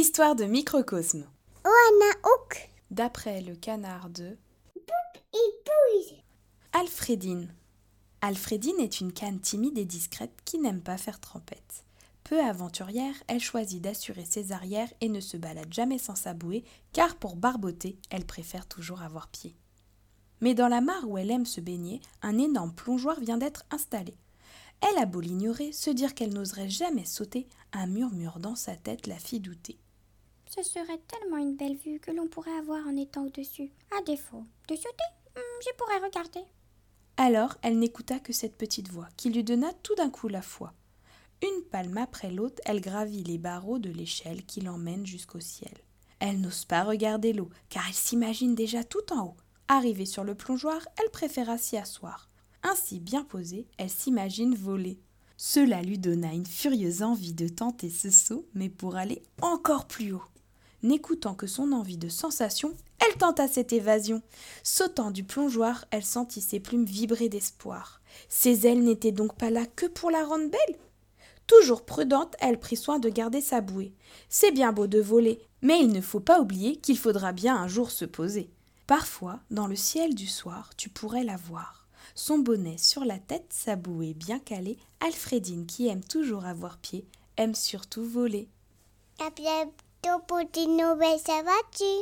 Histoire de microcosme. Oanaok. D'après le canard de Ipouille. Alfredine. Alfredine est une canne timide et discrète qui n'aime pas faire trempette. Peu aventurière, elle choisit d'assurer ses arrières et ne se balade jamais sans sa bouée, car pour barboter, elle préfère toujours avoir pied. Mais dans la mare où elle aime se baigner, un énorme plongeoir vient d'être installé. Elle a beau l'ignorer, se dire qu'elle n'oserait jamais sauter, un murmure dans sa tête la fit douter. Ce serait tellement une belle vue que l'on pourrait avoir en étant au-dessus. À défaut de sauter, hmm, je pourrais regarder. Alors elle n'écouta que cette petite voix, qui lui donna tout d'un coup la foi. Une palme après l'autre, elle gravit les barreaux de l'échelle qui l'emmène jusqu'au ciel. Elle n'ose pas regarder l'eau, car elle s'imagine déjà tout en haut. Arrivée sur le plongeoir, elle préféra s'y asseoir. Ainsi bien posée, elle s'imagine voler. Cela lui donna une furieuse envie de tenter ce saut, mais pour aller encore plus haut. N'écoutant que son envie de sensation, elle tenta cette évasion. Sautant du plongeoir, elle sentit ses plumes vibrer d'espoir. Ses ailes n'étaient donc pas là que pour la rendre belle. Toujours prudente, elle prit soin de garder sa bouée. C'est bien beau de voler, mais il ne faut pas oublier qu'il faudra bien un jour se poser. Parfois, dans le ciel du soir, tu pourrais la voir son bonnet sur la tête, sa bouée bien calée, Alfredine, qui aime toujours avoir pied, aime surtout voler. To Putinowej sawaci.